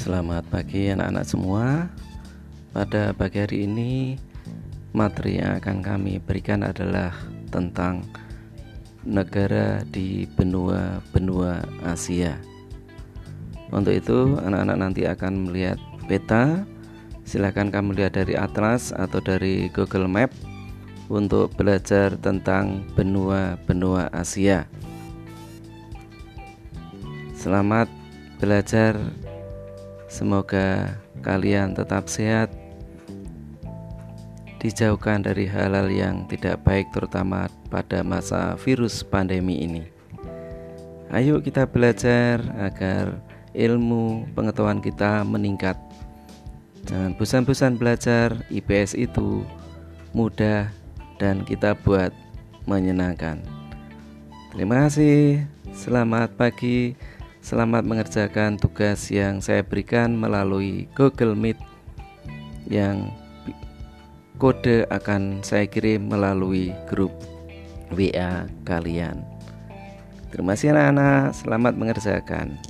Selamat pagi anak-anak semua. Pada pagi hari ini materi yang akan kami berikan adalah tentang negara di benua-benua Asia. Untuk itu, anak-anak nanti akan melihat peta. Silakan kamu lihat dari atlas atau dari Google Map untuk belajar tentang benua-benua Asia. Selamat belajar Semoga kalian tetap sehat, dijauhkan dari hal-hal yang tidak baik, terutama pada masa virus pandemi ini. Ayo, kita belajar agar ilmu pengetahuan kita meningkat. Jangan bosan-bosan belajar, IPS itu mudah dan kita buat menyenangkan. Terima kasih, selamat pagi. Selamat mengerjakan tugas yang saya berikan melalui Google Meet yang kode akan saya kirim melalui grup WA kalian. Terima kasih anak-anak, selamat mengerjakan.